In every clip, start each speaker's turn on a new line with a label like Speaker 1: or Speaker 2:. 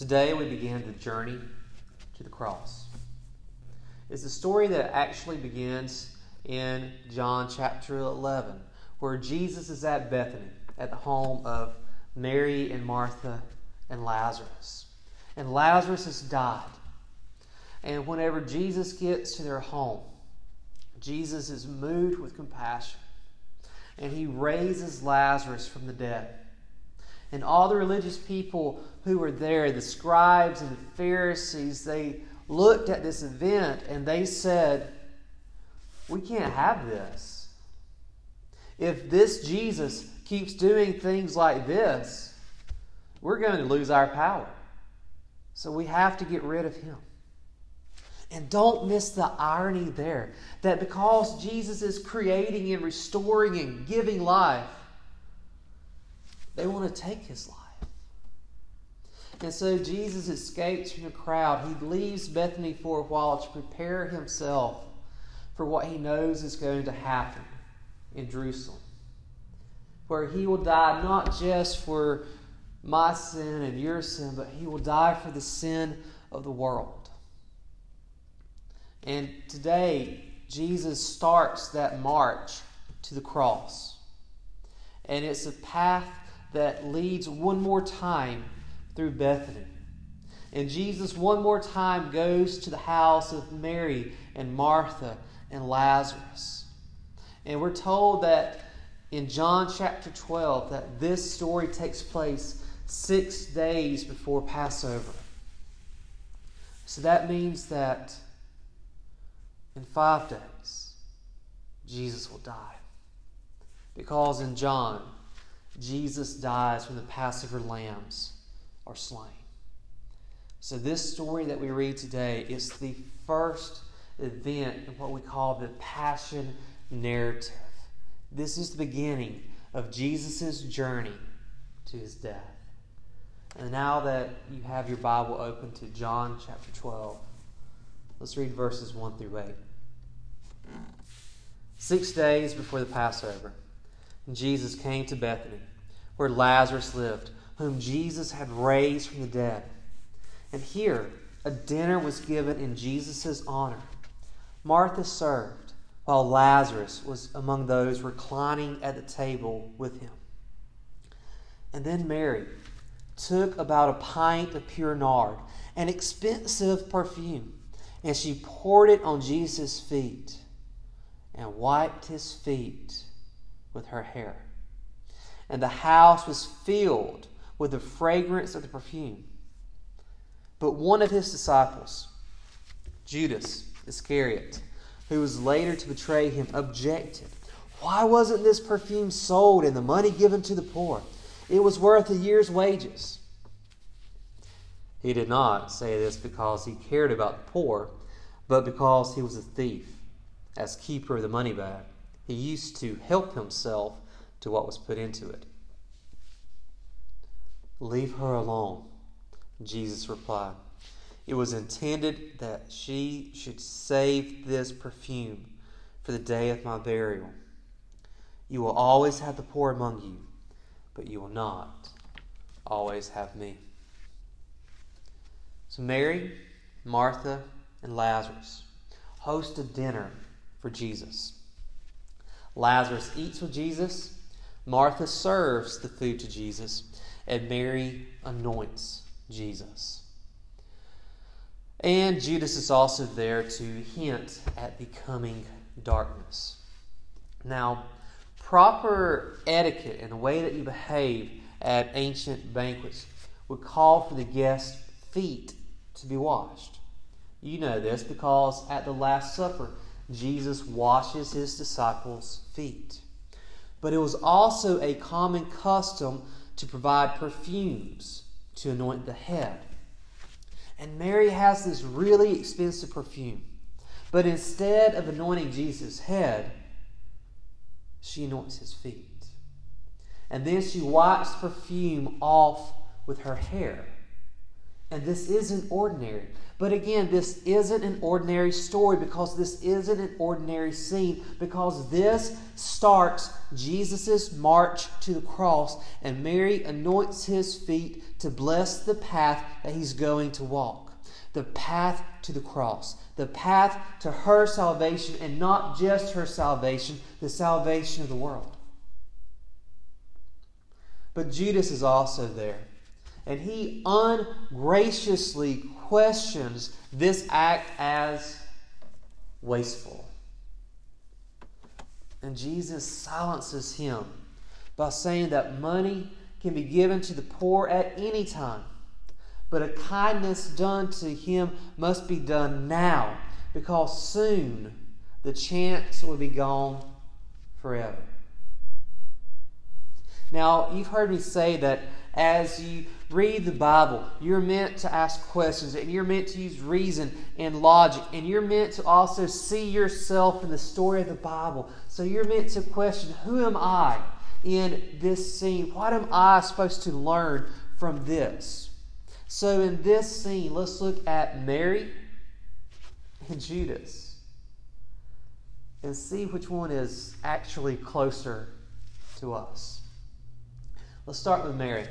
Speaker 1: Today we begin the journey to the cross. It's a story that actually begins in John chapter 11, where Jesus is at Bethany, at the home of Mary and Martha and Lazarus. And Lazarus has died. And whenever Jesus gets to their home, Jesus is moved with compassion. And he raises Lazarus from the dead. And all the religious people who were there, the scribes and the Pharisees, they looked at this event and they said, We can't have this. If this Jesus keeps doing things like this, we're going to lose our power. So we have to get rid of him. And don't miss the irony there that because Jesus is creating and restoring and giving life, they want to take his life. And so Jesus escapes from the crowd. He leaves Bethany for a while to prepare himself for what he knows is going to happen in Jerusalem, where he will die not just for my sin and your sin, but he will die for the sin of the world. And today, Jesus starts that march to the cross. And it's a path that leads one more time through Bethany. And Jesus, one more time, goes to the house of Mary and Martha and Lazarus. And we're told that in John chapter 12 that this story takes place six days before Passover. So that means that in five days, Jesus will die. Because in John, Jesus dies when the Passover lambs are slain. So, this story that we read today is the first event in what we call the Passion narrative. This is the beginning of Jesus' journey to his death. And now that you have your Bible open to John chapter 12, let's read verses 1 through 8. Six days before the Passover, Jesus came to Bethany, where Lazarus lived, whom Jesus had raised from the dead. And here a dinner was given in Jesus' honor. Martha served, while Lazarus was among those reclining at the table with him. And then Mary took about a pint of pure nard, an expensive perfume, and she poured it on Jesus' feet and wiped his feet with her hair. And the house was filled with the fragrance of the perfume. But one of his disciples, Judas Iscariot, who was later to betray him, objected. Why wasn't this perfume sold and the money given to the poor? It was worth a year's wages. He did not say this because he cared about the poor, but because he was a thief as keeper of the money bag. He used to help himself to what was put into it. Leave her alone, Jesus replied. It was intended that she should save this perfume for the day of my burial. You will always have the poor among you, but you will not always have me. So, Mary, Martha, and Lazarus host a dinner for Jesus. Lazarus eats with Jesus, Martha serves the food to Jesus, and Mary anoints Jesus. And Judas is also there to hint at the coming darkness. Now, proper etiquette and the way that you behave at ancient banquets would call for the guests' feet to be washed. You know this because at the Last Supper, Jesus washes his disciples' feet. But it was also a common custom to provide perfumes to anoint the head. And Mary has this really expensive perfume. But instead of anointing Jesus' head, she anoints his feet. And then she wipes perfume off with her hair. And this isn't ordinary. But again, this isn't an ordinary story because this isn't an ordinary scene because this starts Jesus' march to the cross and Mary anoints his feet to bless the path that he's going to walk. The path to the cross, the path to her salvation, and not just her salvation, the salvation of the world. But Judas is also there, and he ungraciously questions this act as wasteful. And Jesus silences him by saying that money can be given to the poor at any time, but a kindness done to him must be done now, because soon the chance will be gone forever. Now, you've heard me say that as you read the Bible, you're meant to ask questions and you're meant to use reason and logic and you're meant to also see yourself in the story of the Bible. So you're meant to question who am I in this scene? What am I supposed to learn from this? So in this scene, let's look at Mary and Judas and see which one is actually closer to us. Let's start with Mary.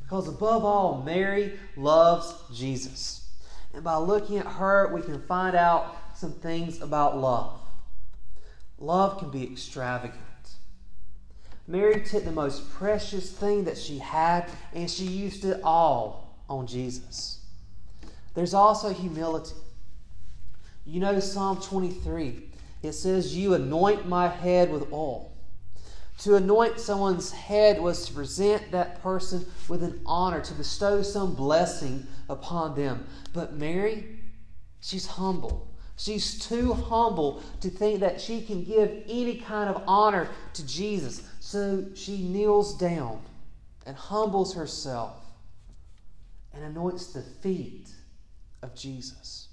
Speaker 1: Because above all, Mary loves Jesus. And by looking at her, we can find out some things about love. Love can be extravagant. Mary took the most precious thing that she had and she used it all on Jesus. There's also humility. You know Psalm 23. It says, You anoint my head with oil. To anoint someone's head was to present that person with an honor, to bestow some blessing upon them. But Mary, she's humble. She's too humble to think that she can give any kind of honor to Jesus. So she kneels down and humbles herself and anoints the feet of Jesus.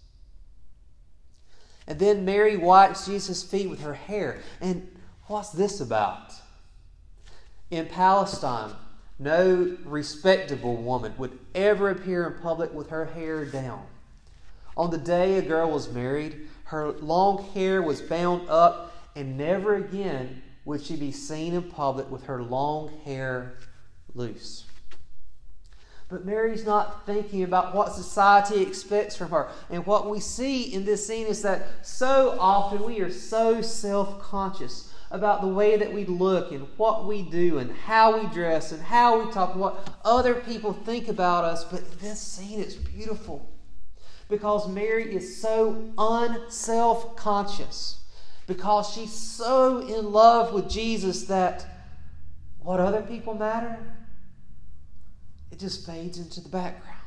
Speaker 1: And then Mary wipes Jesus' feet with her hair. And what's this about? In Palestine, no respectable woman would ever appear in public with her hair down. On the day a girl was married, her long hair was bound up, and never again would she be seen in public with her long hair loose. But Mary's not thinking about what society expects from her. And what we see in this scene is that so often we are so self conscious about the way that we look and what we do and how we dress and how we talk what other people think about us. But this scene is beautiful because Mary is so unself conscious, because she's so in love with Jesus that what other people matter, it just fades into the background.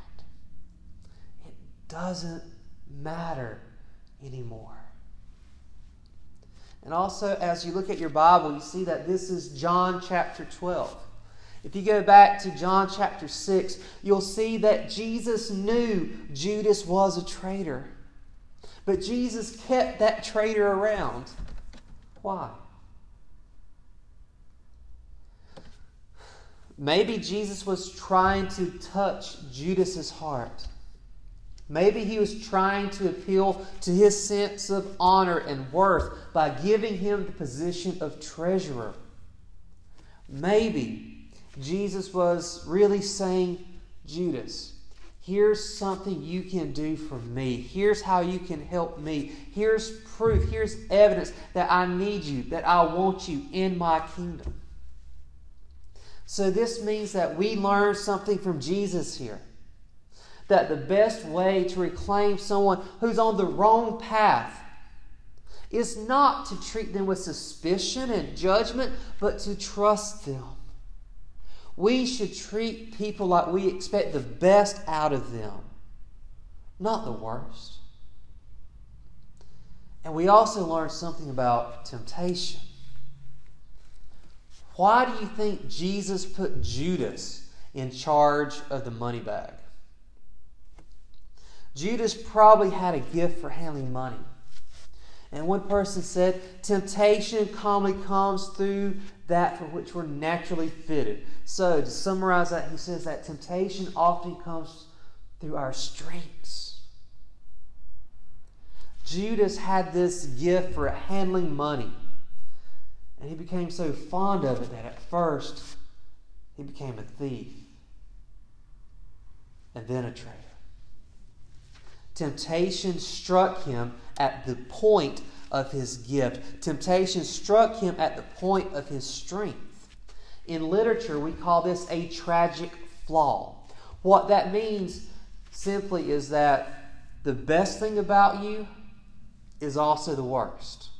Speaker 1: It doesn't matter anymore. And also, as you look at your Bible, you see that this is John chapter 12. If you go back to John chapter 6, you'll see that Jesus knew Judas was a traitor. But Jesus kept that traitor around. Why? Maybe Jesus was trying to touch Judas's heart. Maybe he was trying to appeal to his sense of honor and worth by giving him the position of treasurer. Maybe Jesus was really saying, Judas, here's something you can do for me. Here's how you can help me. Here's proof. Here's evidence that I need you, that I want you in my kingdom. So, this means that we learn something from Jesus here that the best way to reclaim someone who's on the wrong path is not to treat them with suspicion and judgment, but to trust them. We should treat people like we expect the best out of them, not the worst. And we also learn something about temptation. Why do you think Jesus put Judas in charge of the money bag? Judas probably had a gift for handling money. And one person said, Temptation commonly comes through that for which we're naturally fitted. So, to summarize that, he says that temptation often comes through our strengths. Judas had this gift for handling money, and he became so fond of it that at first he became a thief and then a traitor. Temptation struck him at the point of his gift. Temptation struck him at the point of his strength. In literature, we call this a tragic flaw. What that means simply is that the best thing about you is also the worst.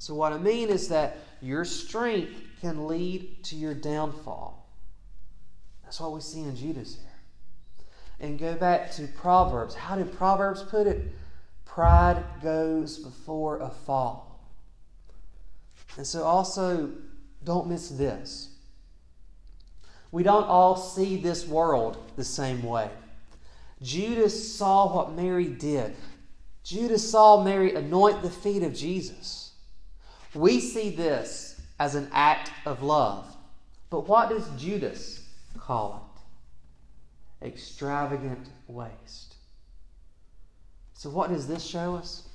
Speaker 1: So, what I mean is that your strength can lead to your downfall. That's what we see in Judas here. And go back to Proverbs. How did Proverbs put it? Pride goes before a fall. And so, also, don't miss this. We don't all see this world the same way. Judas saw what Mary did. Judas saw Mary anoint the feet of Jesus. We see this as an act of love. But what does Judas call it? Extravagant waste. So, what does this show us?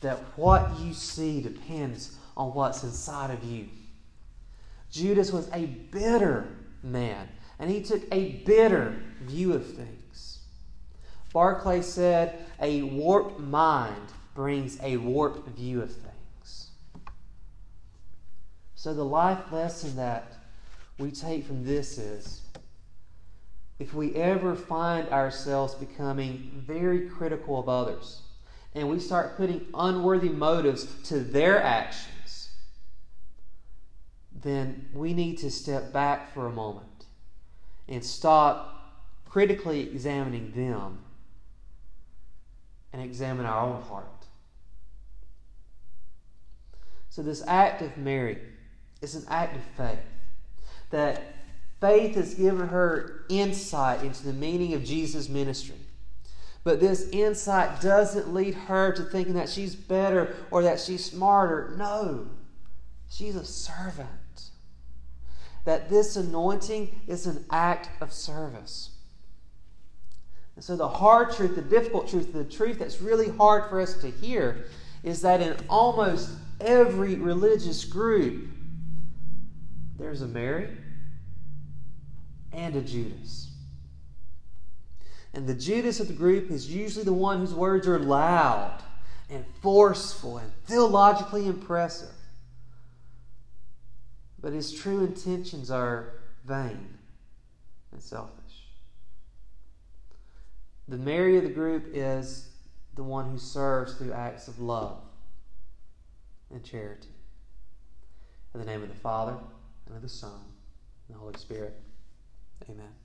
Speaker 1: That what you see depends on what's inside of you. Judas was a bitter man, and he took a bitter view of things. Barclay said, A warped mind brings a warped view of things. So, the life lesson that we take from this is if we ever find ourselves becoming very critical of others and we start putting unworthy motives to their actions, then we need to step back for a moment and stop critically examining them and examine our own heart. So, this act of Mary is an act of faith. That faith has given her insight into the meaning of Jesus' ministry. But this insight doesn't lead her to thinking that she's better or that she's smarter. No, she's a servant that this anointing is an act of service. And so, the hard truth, the difficult truth, the truth that's really hard for us to hear is that in almost every religious group, there's a Mary and a Judas. And the Judas of the group is usually the one whose words are loud and forceful and theologically impressive but his true intentions are vain and selfish. The Mary of the group is the one who serves through acts of love and charity. In the name of the Father, and of the Son, and the Holy Spirit. Amen.